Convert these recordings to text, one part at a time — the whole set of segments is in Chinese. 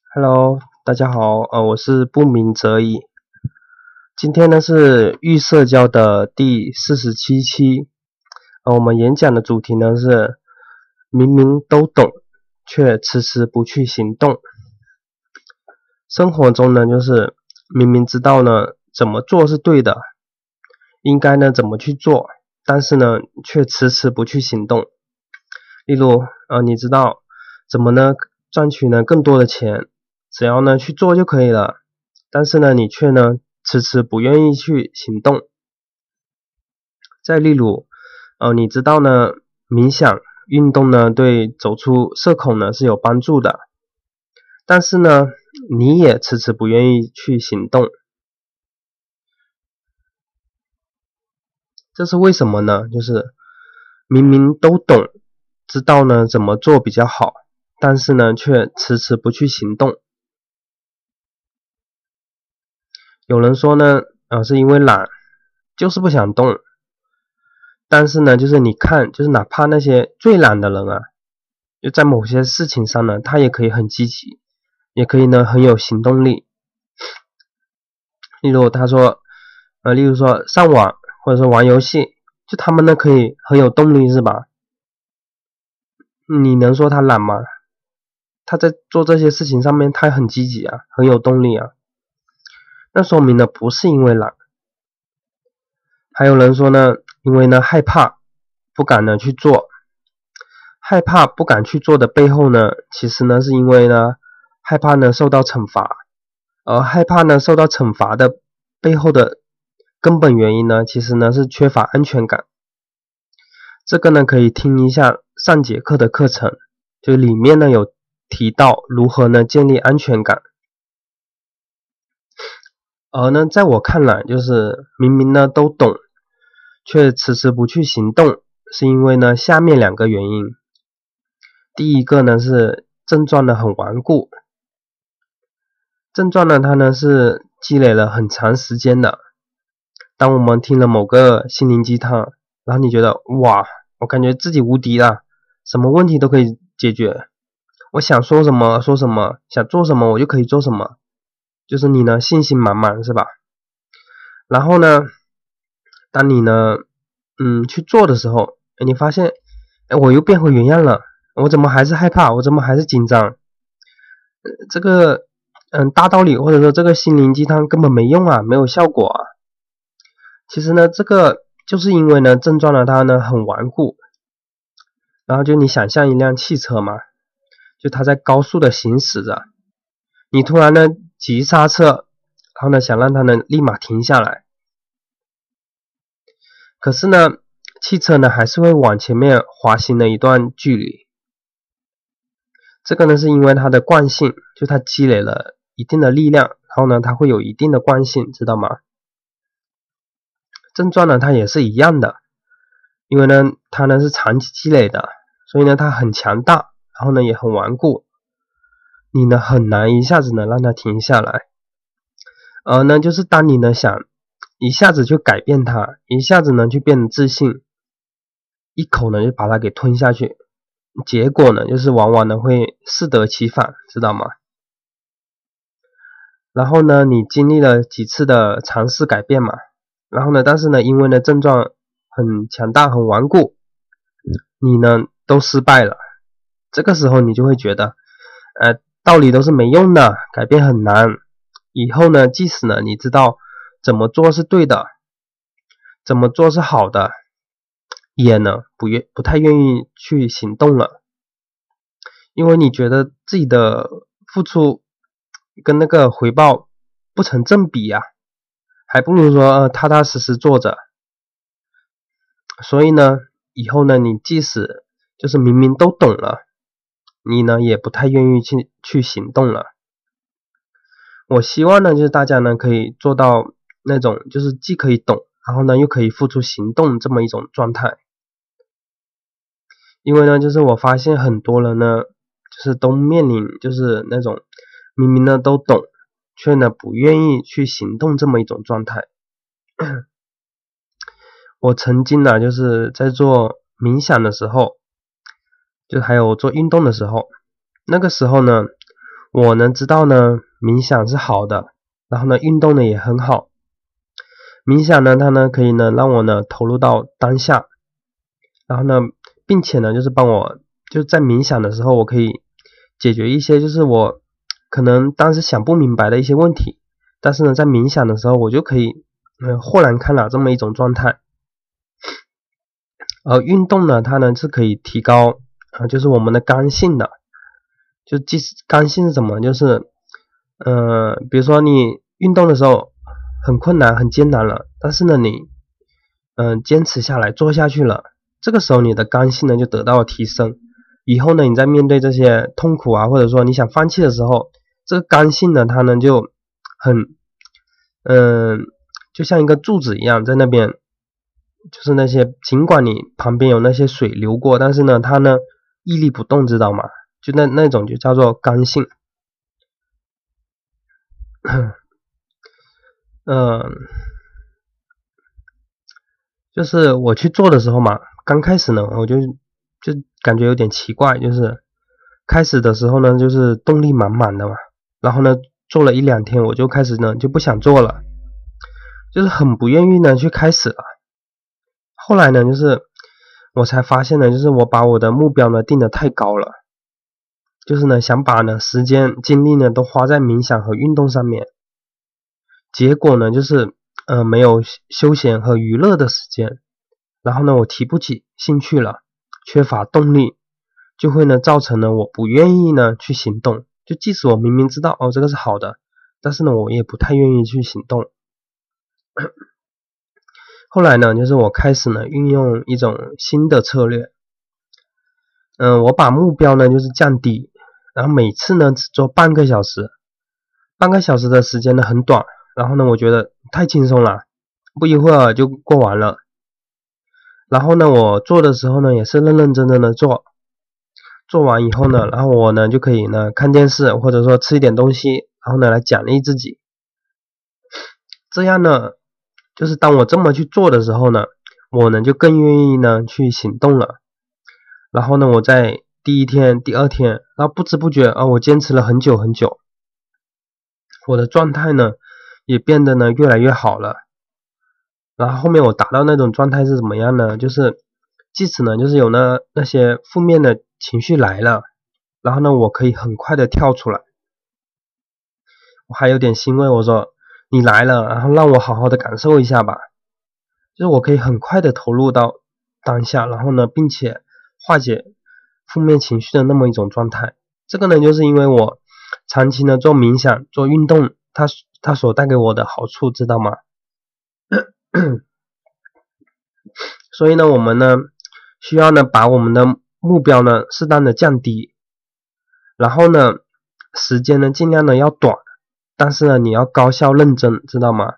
Hello，大家好，呃，我是不鸣则已。今天呢是预社交的第四十七期，呃，我们演讲的主题呢是明明都懂，却迟迟不去行动。生活中呢，就是明明知道呢怎么做是对的，应该呢怎么去做，但是呢却迟迟不去行动。例如，呃，你知道怎么呢赚取呢更多的钱，只要呢去做就可以了，但是呢你却呢迟迟不愿意去行动。再例如，呃，你知道呢冥想运动呢对走出社恐呢是有帮助的，但是呢你也迟迟不愿意去行动，这是为什么呢？就是明明都懂。知道呢怎么做比较好，但是呢却迟迟不去行动。有人说呢，啊是因为懒，就是不想动。但是呢，就是你看，就是哪怕那些最懒的人啊，就在某些事情上呢，他也可以很积极，也可以呢很有行动力。例如他说，呃，例如说上网或者说玩游戏，就他们呢可以很有动力，是吧？你能说他懒吗？他在做这些事情上面，他很积极啊，很有动力啊。那说明呢，不是因为懒。还有人说呢，因为呢害怕，不敢呢去做。害怕不敢去做的背后呢，其实呢是因为呢害怕呢受到惩罚。而害怕呢受到惩罚的背后的根本原因呢，其实呢是缺乏安全感。这个呢可以听一下。上节课的课程，就里面呢有提到如何呢建立安全感，而呢在我看来，就是明明呢都懂，却迟迟不去行动，是因为呢下面两个原因。第一个呢是症状呢很顽固，症状呢它呢是积累了很长时间的。当我们听了某个心灵鸡汤，然后你觉得哇。我感觉自己无敌了，什么问题都可以解决。我想说什么说什么，想做什么我就可以做什么，就是你呢信心满满是吧？然后呢，当你呢嗯去做的时候，你发现哎我又变回原样了，我怎么还是害怕？我怎么还是紧张？这个嗯大道理或者说这个心灵鸡汤根本没用啊，没有效果啊。其实呢这个。就是因为呢，症状呢，它呢很顽固，然后就你想象一辆汽车嘛，就它在高速的行驶着，你突然呢急刹车，然后呢想让它呢立马停下来，可是呢，汽车呢还是会往前面滑行了一段距离，这个呢是因为它的惯性，就它积累了一定的力量，然后呢它会有一定的惯性，知道吗？症状呢，它也是一样的，因为呢，它呢是长期积累的，所以呢，它很强大，然后呢也很顽固，你呢很难一下子呢让它停下来，而呢就是当你呢想一下子就改变它，一下子呢就变得自信，一口呢就把它给吞下去，结果呢就是往往呢会适得其反，知道吗？然后呢，你经历了几次的尝试改变嘛？然后呢？但是呢，因为呢症状很强大、很顽固，你呢都失败了。这个时候你就会觉得，呃，道理都是没用的，改变很难。以后呢，即使呢你知道怎么做是对的，怎么做是好的，也呢不愿不太愿意去行动了，因为你觉得自己的付出跟那个回报不成正比呀。还不如说呃踏踏实实做着，所以呢，以后呢，你即使就是明明都懂了，你呢也不太愿意去去行动了。我希望呢，就是大家呢可以做到那种就是既可以懂，然后呢又可以付出行动这么一种状态。因为呢，就是我发现很多人呢，就是都面临就是那种明明呢都懂。却呢不愿意去行动这么一种状态。我曾经呢就是在做冥想的时候，就还有做运动的时候，那个时候呢，我能知道呢冥想是好的，然后呢运动呢也很好。冥想呢它呢可以呢让我呢投入到当下，然后呢并且呢就是帮我就在冥想的时候我可以解决一些就是我可能当时想不明白的一些问题，但是呢在冥想的时候我就可以嗯豁然开朗这么一种状态。而运动呢它呢是可以提高啊就是我们的刚性的。就即使刚性是什么？就是，呃，比如说你运动的时候很困难、很艰难了，但是呢，你，嗯，坚持下来做下去了，这个时候你的刚性呢就得到了提升。以后呢，你在面对这些痛苦啊，或者说你想放弃的时候，这个刚性呢，它呢就很，嗯，就像一个柱子一样在那边，就是那些尽管你旁边有那些水流过，但是呢，它呢屹立不动，知道吗？就那那种就叫做刚性，嗯，就是我去做的时候嘛，刚开始呢，我就就感觉有点奇怪，就是开始的时候呢，就是动力满满的嘛，然后呢，做了一两天，我就开始呢就不想做了，就是很不愿意呢去开始了。后来呢，就是我才发现呢，就是我把我的目标呢定的太高了。就是呢，想把呢时间精力呢都花在冥想和运动上面，结果呢就是呃没有休闲和娱乐的时间，然后呢我提不起兴趣了，缺乏动力，就会呢造成呢我不愿意呢去行动，就即使我明明知道哦这个是好的，但是呢我也不太愿意去行动。后来呢就是我开始呢运用一种新的策略，嗯我把目标呢就是降低。然后每次呢只做半个小时，半个小时的时间呢很短，然后呢我觉得太轻松了，不一会儿就过完了。然后呢我做的时候呢也是认认真真的做，做完以后呢，然后我呢就可以呢看电视或者说吃一点东西，然后呢来奖励自己。这样呢，就是当我这么去做的时候呢，我呢就更愿意呢去行动了。然后呢我在。第一天、第二天，然后不知不觉啊，我坚持了很久很久，我的状态呢也变得呢越来越好了。然后后面我达到那种状态是怎么样呢？就是即使呢就是有那那些负面的情绪来了，然后呢我可以很快的跳出来。我还有点欣慰，我说你来了，然后让我好好的感受一下吧。就是我可以很快的投入到当下，然后呢并且化解。负面情绪的那么一种状态，这个呢，就是因为我长期呢做冥想、做运动，它它所带给我的好处，知道吗？所以呢，我们呢需要呢把我们的目标呢适当的降低，然后呢时间呢尽量的要短，但是呢你要高效认真，知道吗？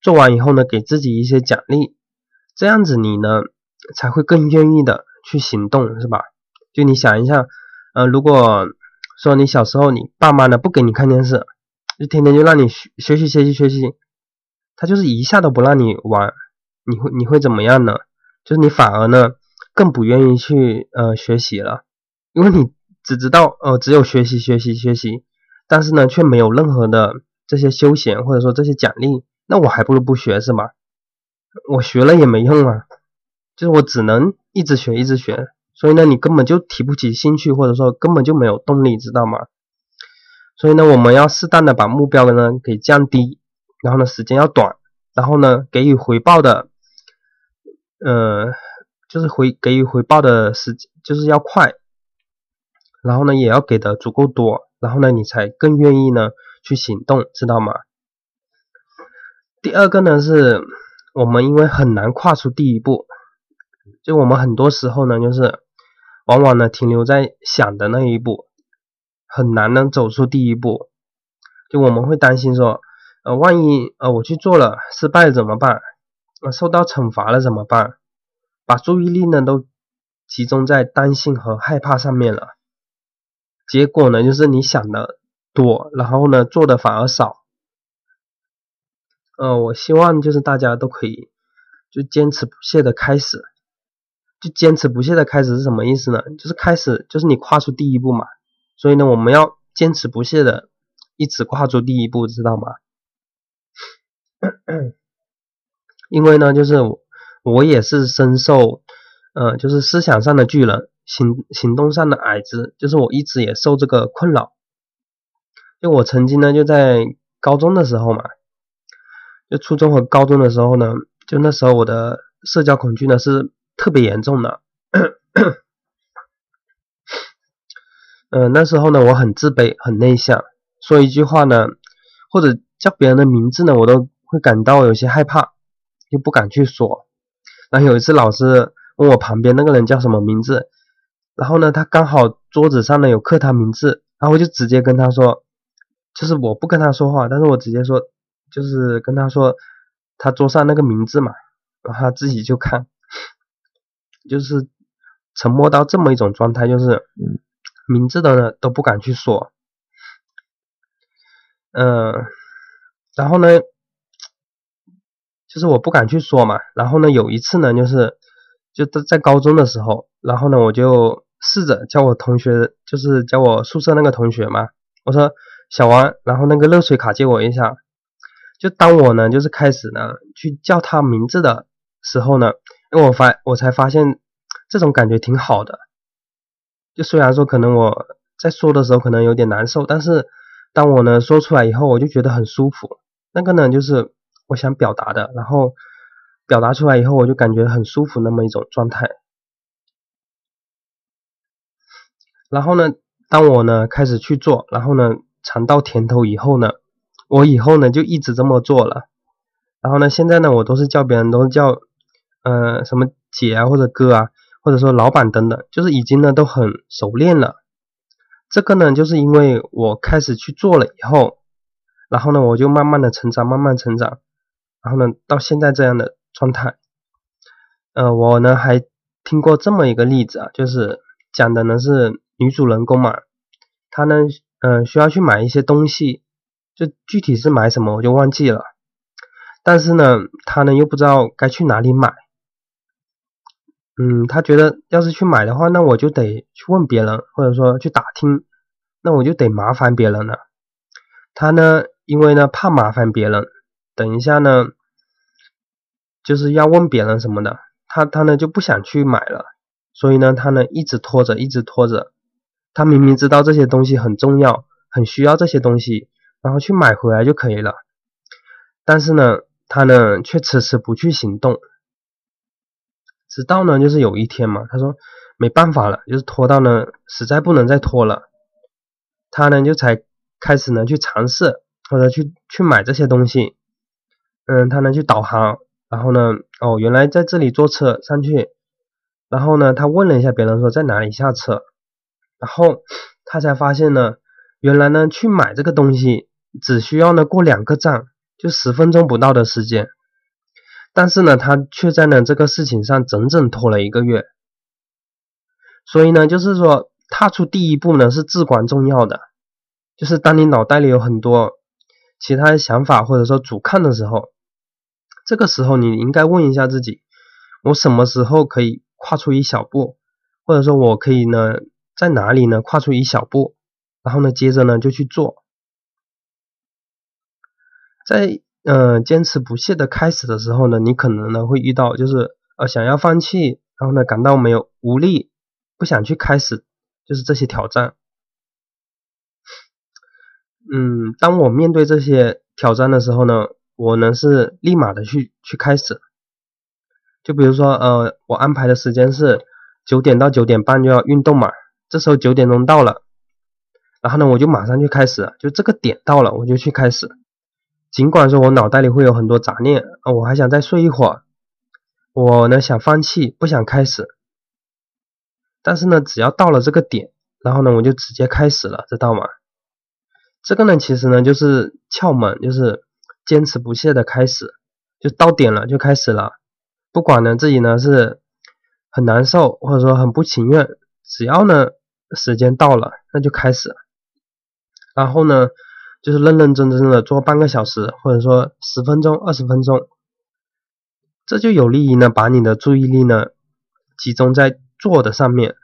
做完以后呢给自己一些奖励，这样子你呢才会更愿意的去行动，是吧？就你想一下，呃，如果说你小时候你爸妈呢不给你看电视，就天天就让你学学习学习学习，他就是一下都不让你玩，你会你会怎么样呢？就是你反而呢更不愿意去呃学习了，因为你只知道呃只有学习学习学习，但是呢却没有任何的这些休闲或者说这些奖励，那我还不如不学是吧？我学了也没用啊，就是我只能一直学一直学。所以呢，你根本就提不起兴趣，或者说根本就没有动力，知道吗？所以呢，我们要适当的把目标呢给降低，然后呢时间要短，然后呢给予回报的，呃，就是回给予回报的时间就是要快，然后呢也要给的足够多，然后呢你才更愿意呢去行动，知道吗？第二个呢是我们因为很难跨出第一步，就我们很多时候呢就是。往往呢停留在想的那一步，很难能走出第一步。就我们会担心说，呃，万一呃我去做了失败了怎么办？呃，受到惩罚了怎么办？把注意力呢都集中在担心和害怕上面了。结果呢就是你想的多，然后呢做的反而少。呃，我希望就是大家都可以就坚持不懈的开始。就坚持不懈的开始是什么意思呢？就是开始，就是你跨出第一步嘛。所以呢，我们要坚持不懈的一直跨出第一步，知道吗？因为呢，就是我也是深受，呃，就是思想上的巨人，行行动上的矮子，就是我一直也受这个困扰。就我曾经呢，就在高中的时候嘛，就初中和高中的时候呢，就那时候我的社交恐惧呢是特别严重的。嗯，那时候呢，我很自卑，很内向，说一句话呢，或者叫别人的名字呢，我都会感到有些害怕。又不敢去说，然后有一次老师问我旁边那个人叫什么名字，然后呢，他刚好桌子上呢有刻他名字，然后我就直接跟他说，就是我不跟他说话，但是我直接说，就是跟他说他桌上那个名字嘛，然后他自己就看，就是沉默到这么一种状态，就是名字的呢都不敢去说，嗯，然后呢。就是我不敢去说嘛，然后呢，有一次呢，就是就在在高中的时候，然后呢，我就试着叫我同学，就是叫我宿舍那个同学嘛，我说小王，然后那个热水卡借我一下。就当我呢，就是开始呢去叫他名字的时候呢，因为我发我才发现这种感觉挺好的。就虽然说可能我在说的时候可能有点难受，但是当我呢说出来以后，我就觉得很舒服。那个呢就是。我想表达的，然后表达出来以后，我就感觉很舒服，那么一种状态。然后呢，当我呢开始去做，然后呢尝到甜头以后呢，我以后呢就一直这么做了。然后呢，现在呢我都是叫别人都叫呃什么姐啊或者哥啊，或者说老板等等，就是已经呢都很熟练了。这个呢就是因为我开始去做了以后，然后呢我就慢慢的成长，慢慢成长。然后呢，到现在这样的状态，呃，我呢还听过这么一个例子啊，就是讲的呢是女主人公嘛，她呢，嗯，需要去买一些东西，就具体是买什么我就忘记了，但是呢，她呢又不知道该去哪里买，嗯，她觉得要是去买的话，那我就得去问别人，或者说去打听，那我就得麻烦别人了。她呢，因为呢怕麻烦别人。等一下呢，就是要问别人什么的，他他呢就不想去买了，所以呢他呢一直拖着，一直拖着。他明明知道这些东西很重要，很需要这些东西，然后去买回来就可以了，但是呢他呢却迟迟不去行动。直到呢就是有一天嘛，他说没办法了，就是拖到呢实在不能再拖了，他呢就才开始呢去尝试或者去去买这些东西。嗯，他呢去导航，然后呢，哦，原来在这里坐车上去，然后呢，他问了一下别人说在哪里下车，然后他才发现呢，原来呢去买这个东西只需要呢过两个站，就十分钟不到的时间，但是呢，他却在呢这个事情上整整拖了一个月，所以呢，就是说踏出第一步呢是至关重要的，就是当你脑袋里有很多其他想法或者说主看的时候。这个时候，你应该问一下自己：我什么时候可以跨出一小步，或者说我可以呢，在哪里呢跨出一小步？然后呢，接着呢就去做。在嗯坚持不懈的开始的时候呢，你可能呢会遇到就是呃想要放弃，然后呢感到没有无力，不想去开始，就是这些挑战。嗯，当我面对这些挑战的时候呢。我呢是立马的去去开始，就比如说呃，我安排的时间是九点到九点半就要运动嘛，这时候九点钟到了，然后呢我就马上就开始，就这个点到了我就去开始，尽管说我脑袋里会有很多杂念，我还想再睡一会儿，我呢想放弃不想开始，但是呢只要到了这个点，然后呢我就直接开始了，知道吗？这个呢其实呢就是窍门，就是。坚持不懈的开始，就到点了就开始了，不管呢自己呢是很难受或者说很不情愿，只要呢时间到了那就开始，然后呢就是认认真真的做半个小时或者说十分钟二十分钟，这就有利于呢把你的注意力呢集中在做的上面，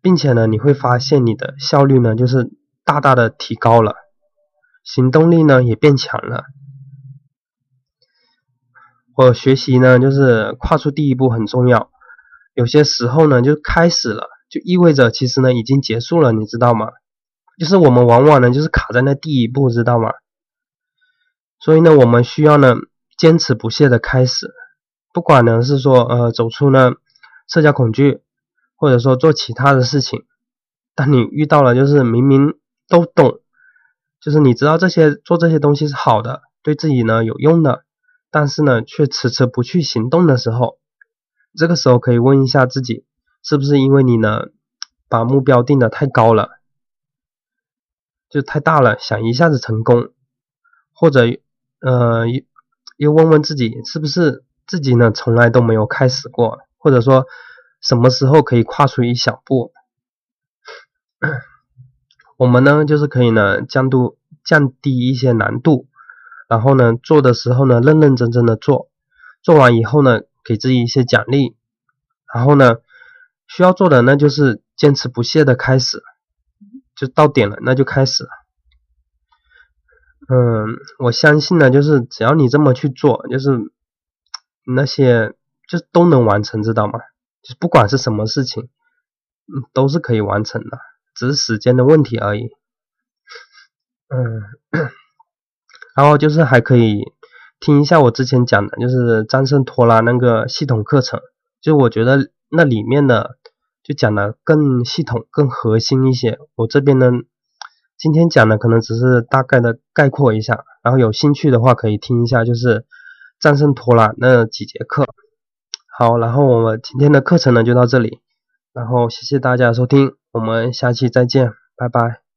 并且呢你会发现你的效率呢就是大大的提高了，行动力呢也变强了。我学习呢，就是跨出第一步很重要。有些时候呢，就开始了，就意味着其实呢已经结束了，你知道吗？就是我们往往呢就是卡在那第一步，知道吗？所以呢，我们需要呢坚持不懈的开始，不管呢是说呃走出呢社交恐惧，或者说做其他的事情。当你遇到了就是明明都懂，就是你知道这些做这些东西是好的，对自己呢有用的。但是呢，却迟迟不去行动的时候，这个时候可以问一下自己，是不是因为你呢把目标定的太高了，就太大了，想一下子成功，或者呃又问问自己，是不是自己呢从来都没有开始过，或者说什么时候可以跨出一小步？我们呢就是可以呢降度降低一些难度。然后呢，做的时候呢，认认真真的做，做完以后呢，给自己一些奖励。然后呢，需要做的那就是坚持不懈的开始，就到点了，那就开始。嗯，我相信呢，就是只要你这么去做，就是那些就都能完成，知道吗？就是不管是什么事情，嗯，都是可以完成的，只是时间的问题而已。嗯。然后就是还可以听一下我之前讲的，就是战胜拖拉那个系统课程，就我觉得那里面的就讲的更系统、更核心一些。我这边呢，今天讲的可能只是大概的概括一下，然后有兴趣的话可以听一下，就是战胜拖拉那几节课。好，然后我们今天的课程呢就到这里，然后谢谢大家收听，我们下期再见，拜拜。